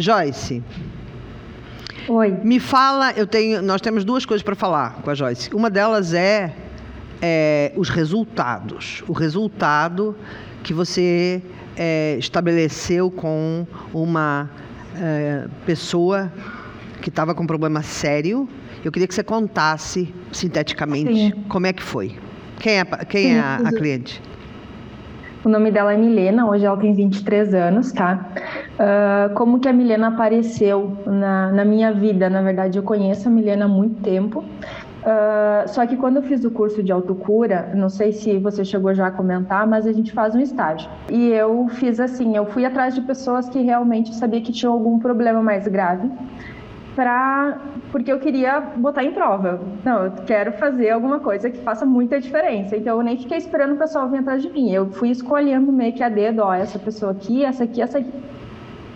Joyce. Oi. Me fala, eu tenho, nós temos duas coisas para falar com a Joyce. Uma delas é, é, os resultados. O resultado que você é, estabeleceu com uma é, pessoa que estava com um problema sério. Eu queria que você contasse sinteticamente Sim. como é que foi. Quem é, quem Sim, é a, a cliente? O nome dela é Milena, hoje ela tem 23 anos, tá? Uh, como que a Milena apareceu na, na, minha vida? Na verdade, eu conheço a Milena há muito tempo. Uh, só que quando eu fiz o curso de autocura, não sei se você chegou já a comentar, mas a gente faz um estágio. E eu fiz assim, eu fui atrás de pessoas que realmente sabia que tinham algum problema mais grave para porque eu queria botar em prova. Não, eu quero fazer alguma coisa que faça muita diferença. Então eu nem fiquei esperando o pessoal vir atrás de mim. Eu fui escolhendo meio que a dedo, ó, essa pessoa aqui, essa aqui, essa aqui.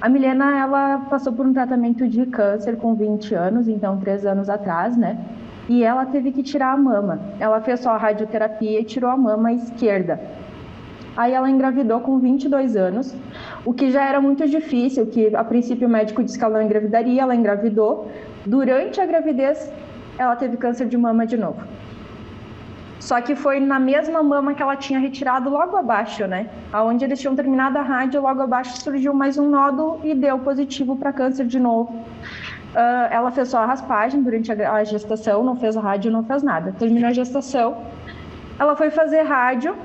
A Milena, ela passou por um tratamento de câncer com 20 anos, então três anos atrás, né? E ela teve que tirar a mama. Ela fez só a radioterapia e tirou a mama esquerda. Aí ela engravidou com 22 anos, o que já era muito difícil, que a princípio o médico disse que ela não engravidaria, ela engravidou. Durante a gravidez, ela teve câncer de mama de novo. Só que foi na mesma mama que ela tinha retirado logo abaixo, né? Aonde eles tinham terminado a rádio, logo abaixo surgiu mais um nódulo e deu positivo para câncer de novo. Uh, ela fez só a raspagem durante a gestação, não fez rádio, não fez nada. Terminou a gestação, ela foi fazer rádio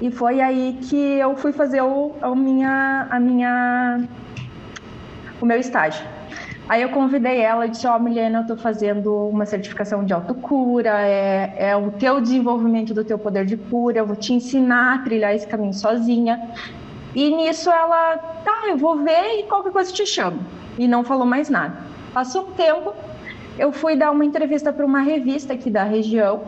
e foi aí que eu fui fazer o, a minha, a minha, o meu estágio. Aí eu convidei ela e disse, ó, oh, Milena, eu estou fazendo uma certificação de autocura, é, é o teu desenvolvimento do teu poder de cura, eu vou te ensinar a trilhar esse caminho sozinha. E nisso ela, tá, eu vou ver e qualquer coisa te chamo. E não falou mais nada. Passou um tempo, eu fui dar uma entrevista para uma revista aqui da região,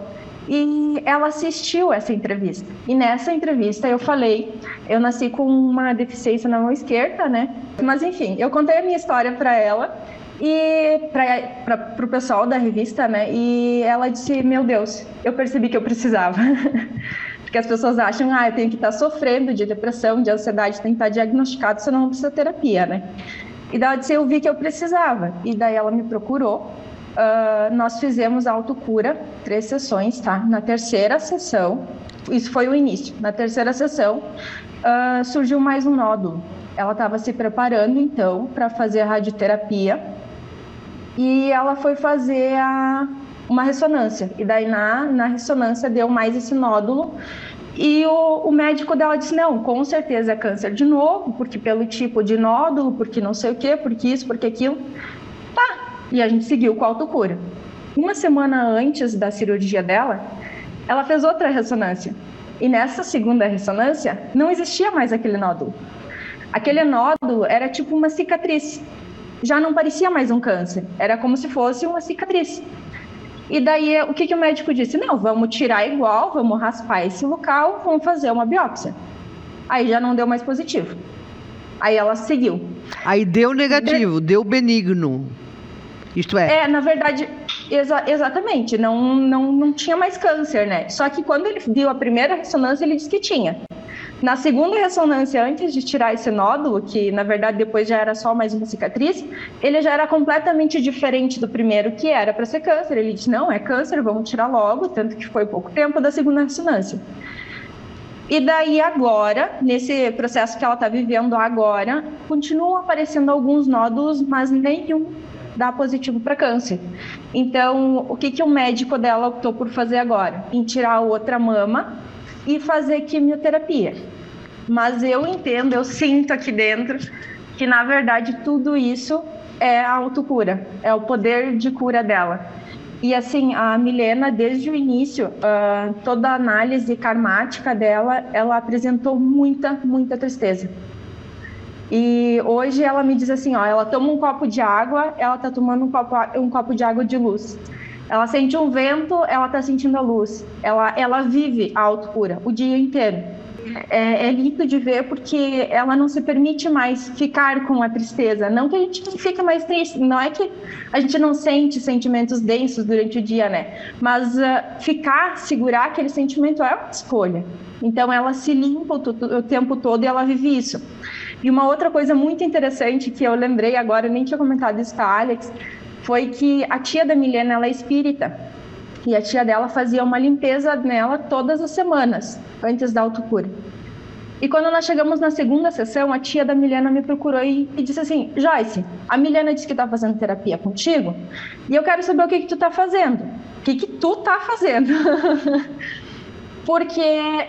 e ela assistiu essa entrevista. E nessa entrevista eu falei, eu nasci com uma deficiência na mão esquerda, né? Mas enfim, eu contei a minha história para ela e para o pessoal da revista, né? E ela disse: Meu Deus, eu percebi que eu precisava. Porque as pessoas acham, ah, eu tenho que estar sofrendo de depressão, de ansiedade, tem que estar diagnosticado, senão não precisa terapia, né? E daí ela disse: Eu vi que eu precisava. E daí ela me procurou uh, nós fizemos autocura, três sessões, tá? Na terceira sessão, isso foi o início, na terceira sessão, uh, surgiu mais um nódulo. Ela estava se preparando, então, para fazer a radioterapia e ela foi fazer a, uma ressonância. E daí, na, na ressonância, deu mais esse nódulo. E o, o, médico dela disse: não, com certeza é câncer de novo, porque pelo tipo de nódulo, porque não sei o quê, porque isso, porque aquilo. E a gente seguiu com a autocura. Uma semana antes da cirurgia dela, ela fez outra ressonância. E nessa segunda ressonância, não existia mais aquele nódulo. Aquele nódulo era tipo uma cicatriz. Já não parecia mais um câncer, era como se fosse uma cicatriz. E daí, o que, que o médico disse? Não, vamos tirar igual, vamos raspar esse local, vamos fazer uma biópsia. Aí já não deu mais positivo. Aí ela seguiu. Aí deu negativo, deu benigno. Isto é. É, na verdade, exa exatamente, não, não, não tinha mais câncer, né? Só que quando ele viu a primeira ressonância, ele disse que tinha. Na segunda ressonância, antes de tirar esse nódulo, que na verdade depois já era só mais uma cicatriz, ele já era completamente diferente do primeiro, que era para ser câncer. Ele disse: não, é câncer, vamos tirar logo, tanto que foi pouco tempo da segunda ressonância. E daí agora, nesse processo que ela está vivendo agora, continuam aparecendo alguns nódulos, mas nenhum dá positivo para câncer. Então, o que, que o médico dela optou por fazer agora? Em tirar outra mama e fazer quimioterapia. Mas eu entendo, eu sinto aqui dentro que, na verdade, tudo isso é a autocura, é o poder de cura dela. E assim, a Milena, desde o início, uh, toda a análise karmática dela, ela apresentou muita, muita tristeza. E hoje ela me diz assim, ó, ela toma um copo de água, ela tá tomando um copo, um copo de água de luz. Ela sente um vento, ela tá sentindo a luz. Ela, ela vive a autocura o dia inteiro. É, é, lindo de ver porque ela não se permite mais ficar com a tristeza. Não que a gente não fique mais triste, não é que a gente não sente sentimentos densos durante o dia, né? Mas uh, ficar, segurar aquele sentimento é uma escolha. Então ela se limpa o, o tempo todo e ela vive isso. E uma outra coisa muito interessante que eu lembrei agora, eu nem tinha comentado isso com a Alex, foi que a tia da Milena, ela é espírita. E a tia dela fazia uma limpeza nela todas as semanas, antes da autocura. E quando nós chegamos na segunda sessão, a tia da Milena me procurou e, e disse assim: Joyce, a Milena disse que está fazendo terapia contigo e eu quero saber o que, que tu está fazendo. O que, que tu está fazendo? Porque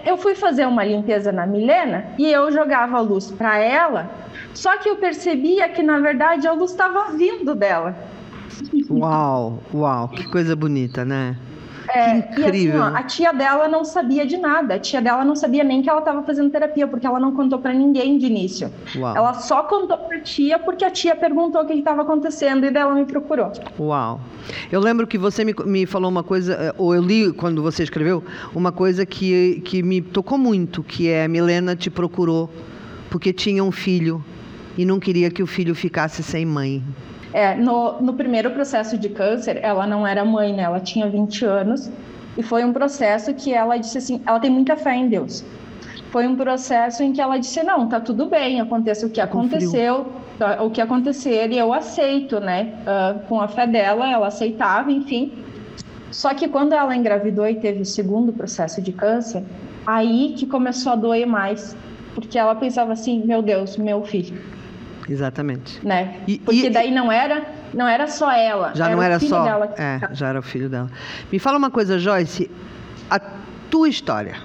eu fui fazer uma limpeza na Milena e eu jogava a luz para ela, só que eu percebia que na verdade a luz estava vindo dela. Uau, uau, que coisa bonita, né? É, incrível. E assim, ó, a tia dela não sabia de nada. A tia dela não sabia nem que ela estava fazendo terapia, porque ela não contou para ninguém de início. Uau. Ela só contou pra tia porque a tia perguntou o que estava acontecendo e dela me procurou. Uau. Eu lembro que você me, me falou uma coisa, eh, ou eu li quando você escreveu, uma coisa que, que me tocou muito, que é a Milena te procurou porque tinha um filho e não queria que o filho ficasse sem mãe. É, no, no primeiro processo de câncer, ela não era mãe, né? Ela tinha 20 anos e foi um processo que ela disse assim, ela tem muita fé em Deus. Foi um processo em que ela disse não, tá tudo bem, aconteça o que aconteceu, tá, o que acontecer e eu aceito, né? Uh, com a fé dela, ela aceitava, enfim. Só que quando ela engravidou e teve o segundo processo de câncer, aí que começou a doer mais, porque ela pensava assim, meu Deus, meu filho Exatamente. Né? E, Porque e, daí não era, não era só ela. Já era não era só. Dela. É, já era o filho dela. Me fala uma coisa, Joyce. A tua história.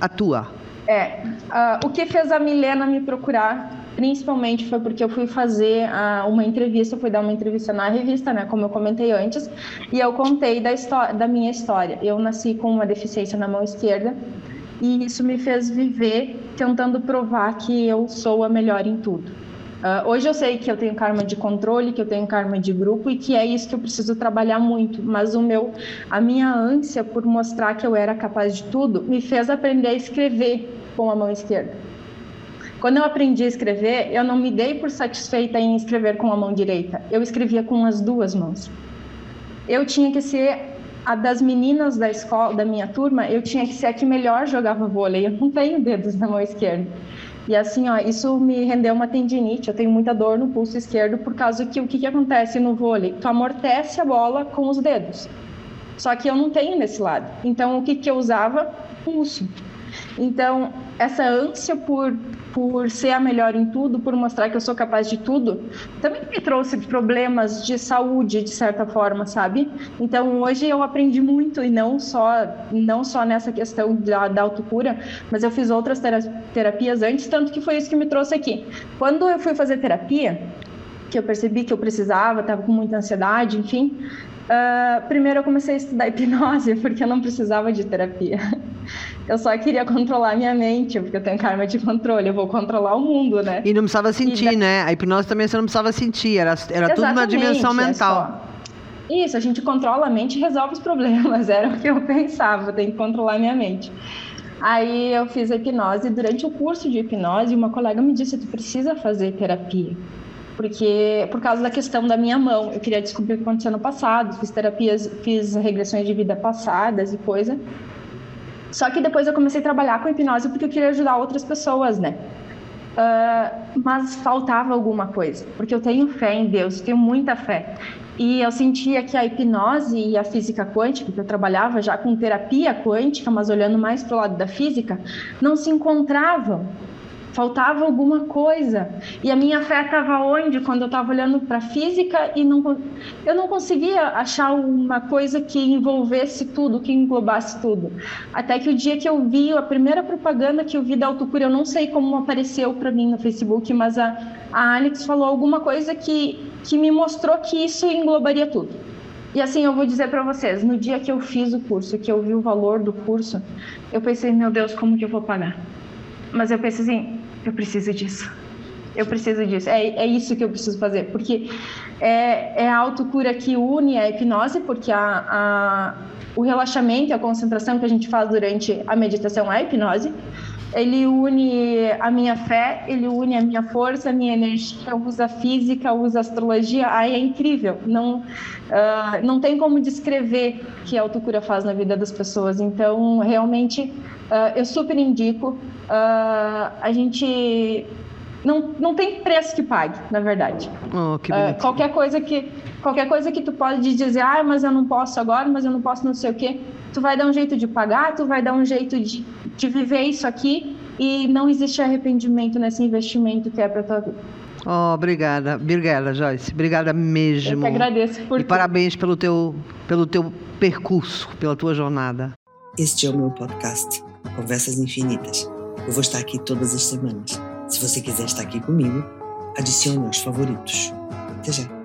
A tua. É. Uh, o que fez a Milena me procurar, principalmente, foi porque eu fui fazer uh, uma entrevista, fui dar uma entrevista na revista, né? Como eu comentei antes, e eu contei da, da minha história. Eu nasci com uma deficiência na mão esquerda. E isso me fez viver tentando provar que eu sou a melhor em tudo Uh, hoje eu sei que eu tenho karma de controle, que eu tenho karma de grupo e que é isso que eu preciso trabalhar muito. Mas o meu, a minha ânsia por mostrar que eu era capaz de tudo me fez aprender a escrever com a mão esquerda. Quando eu aprendi a escrever, eu não me dei por satisfeita em escrever com a mão direita. Eu escrevia com as duas mãos. Eu tinha que ser a das meninas da escola, da minha turma, eu tinha que ser a que melhor jogava vôlei. Eu não tenho dedos na mão esquerda. E assim, ó, isso me rendeu uma tendinite. Eu tenho muita dor no pulso esquerdo por causa que o que, que acontece no vôlei? Tu amortece a bola com os dedos. Só que eu não tenho nesse lado. Então, o que, que eu usava? Pulso. Então, essa ânsia por por ser a melhor em tudo, por mostrar que eu sou capaz de tudo, também me trouxe problemas de saúde, de certa forma, sabe? Então, hoje eu aprendi muito, e não só, não só nessa questão da, da autocura, mas eu fiz outras terapias antes, tanto que foi isso que me trouxe aqui. Quando eu fui fazer terapia, que eu percebi que eu precisava, estava com muita ansiedade, enfim, Uh, primeiro eu comecei a estudar hipnose porque eu não precisava de terapia. Eu só queria controlar minha mente, porque eu tenho karma de controle, eu vou controlar o mundo, né? E não precisava sentir, né? A hipnose também você não precisava sentir, era, era tudo uma dimensão é mental. É Isso, a gente controla a mente e resolve os problemas, era o que eu pensava, eu tenho que controlar minha mente. Aí eu fiz a hipnose, durante o curso de hipnose, uma colega me disse, tu precisa fazer terapia porque por causa da questão da minha mão, eu queria descobrir o que aconteceu no passado, fiz terapias, fiz regressões de vida passadas e coisa. Só que depois eu comecei a trabalhar com hipnose porque eu queria ajudar outras pessoas, né? Uh, mas faltava alguma coisa, porque eu tenho fé em Deus, tenho muita fé. E eu sentia que a hipnose e a física quântica, que eu trabalhava já com terapia quântica, mas olhando mais para o lado da física, não se encontravam faltava alguma coisa. E a minha fé estava onde? Quando eu estava olhando para a física e não, eu não conseguia achar uma coisa que envolvesse tudo, que englobasse tudo. Até que o dia que eu vi a primeira propaganda que eu vi da autocura, eu não sei como apareceu para mim no Facebook, mas a, a Alex falou alguma coisa que, que me mostrou que isso englobaria tudo. E assim, eu vou dizer para vocês, no dia que eu fiz o curso, que eu vi o valor do curso, eu pensei, meu Deus, como que eu vou pagar? Mas eu pensei assim, eu preciso disso. Eu preciso disso. É, é isso que eu preciso fazer. Porque é, é a autocura que une a hipnose, porque a, a, o relaxamento e a concentração que a gente faz durante a meditação é a hipnose. Ele une a minha fé, ele une a minha força, a minha energia, usa física, usa astrologia. Aí é incrível. Não, uh, não tem como descrever o que a autocura faz na vida das pessoas. Então, realmente, uh, eu super indico. Uh, a gente não, não tem preço que pague, na verdade. Oh, que uh, qualquer coisa que qualquer coisa que tu pode dizer, ah, mas eu não posso agora, mas eu não posso não sei o quê, tu vai dar um jeito de pagar, tu vai dar um jeito de, de viver isso aqui e não existe arrependimento nesse investimento que é para tua vida. Oh, obrigada, obrigada, Joyce. Obrigada mesmo. Eu que agradeço por E tudo. parabéns pelo teu, pelo teu percurso, pela tua jornada. Este é o meu podcast, Conversas Infinitas. Eu vou estar aqui todas as semanas. Se você quiser estar aqui comigo, adicione aos favoritos. Até já.